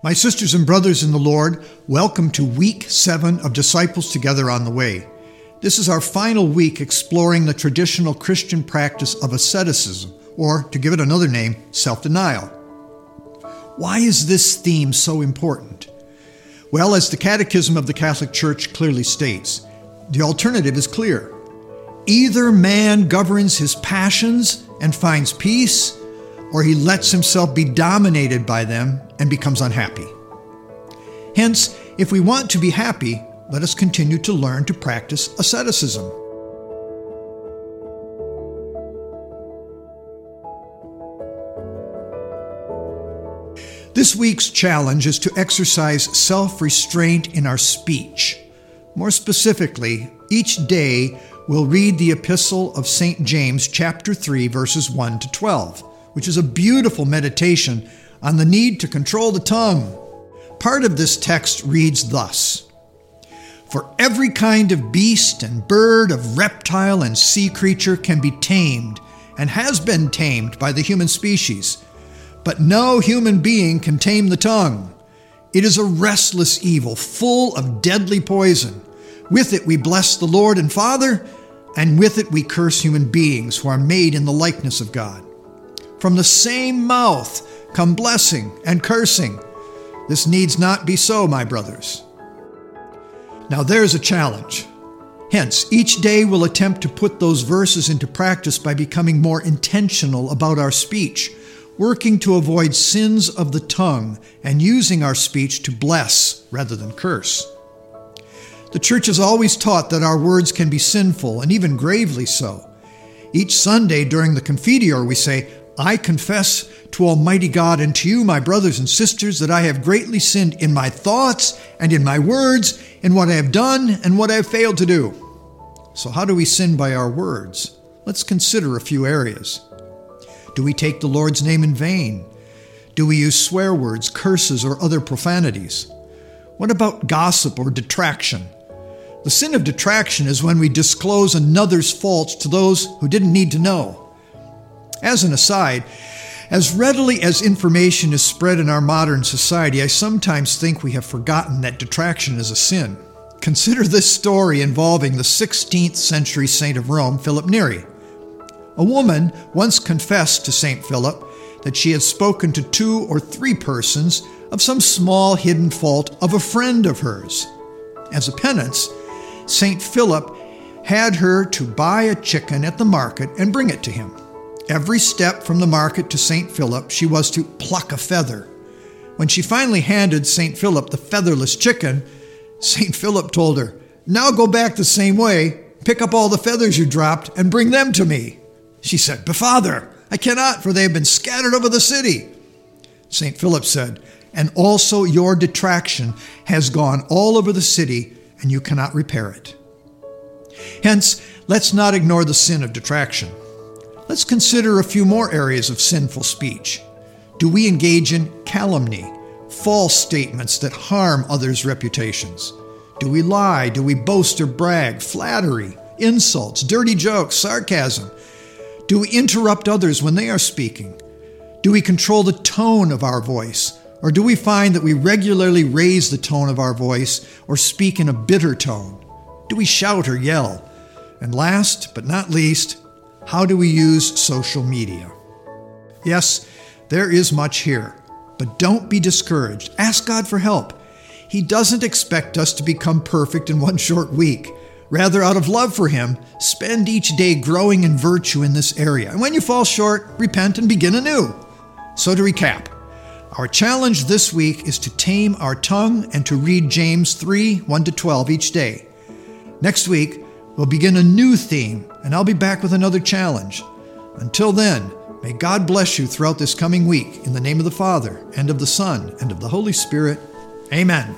My sisters and brothers in the Lord, welcome to week seven of Disciples Together on the Way. This is our final week exploring the traditional Christian practice of asceticism, or to give it another name, self denial. Why is this theme so important? Well, as the Catechism of the Catholic Church clearly states, the alternative is clear. Either man governs his passions and finds peace, or he lets himself be dominated by them and becomes unhappy. Hence, if we want to be happy, let us continue to learn to practice asceticism. This week's challenge is to exercise self restraint in our speech. More specifically, each day we'll read the Epistle of St. James, chapter 3, verses 1 to 12, which is a beautiful meditation on the need to control the tongue. Part of this text reads thus For every kind of beast and bird, of reptile and sea creature can be tamed and has been tamed by the human species, but no human being can tame the tongue. It is a restless evil, full of deadly poison. With it we bless the Lord and Father, and with it we curse human beings who are made in the likeness of God. From the same mouth come blessing and cursing. This needs not be so, my brothers. Now there's a challenge. Hence, each day we'll attempt to put those verses into practice by becoming more intentional about our speech, working to avoid sins of the tongue, and using our speech to bless rather than curse. The church has always taught that our words can be sinful, and even gravely so. Each Sunday during the Confiteor, we say, I confess to Almighty God and to you, my brothers and sisters, that I have greatly sinned in my thoughts and in my words, in what I have done and what I have failed to do. So, how do we sin by our words? Let's consider a few areas. Do we take the Lord's name in vain? Do we use swear words, curses, or other profanities? What about gossip or detraction? The sin of detraction is when we disclose another's faults to those who didn't need to know. As an aside, as readily as information is spread in our modern society, I sometimes think we have forgotten that detraction is a sin. Consider this story involving the 16th century saint of Rome, Philip Neri. A woman once confessed to St. Philip that she had spoken to two or three persons of some small hidden fault of a friend of hers. As a penance, St. Philip had her to buy a chicken at the market and bring it to him. Every step from the market to St. Philip, she was to pluck a feather. When she finally handed St. Philip the featherless chicken, St. Philip told her, Now go back the same way, pick up all the feathers you dropped, and bring them to me. She said, But father, I cannot, for they have been scattered over the city. St. Philip said, And also your detraction has gone all over the city, and you cannot repair it. Hence, let's not ignore the sin of detraction. Let's consider a few more areas of sinful speech. Do we engage in calumny, false statements that harm others' reputations? Do we lie? Do we boast or brag? Flattery, insults, dirty jokes, sarcasm? Do we interrupt others when they are speaking? Do we control the tone of our voice? Or do we find that we regularly raise the tone of our voice or speak in a bitter tone? Do we shout or yell? And last but not least, how do we use social media? Yes, there is much here, but don't be discouraged. Ask God for help. He doesn't expect us to become perfect in one short week. Rather, out of love for Him, spend each day growing in virtue in this area. And when you fall short, repent and begin anew. So, to recap, our challenge this week is to tame our tongue and to read James 3 1 to 12 each day. Next week, We'll begin a new theme, and I'll be back with another challenge. Until then, may God bless you throughout this coming week in the name of the Father, and of the Son, and of the Holy Spirit. Amen.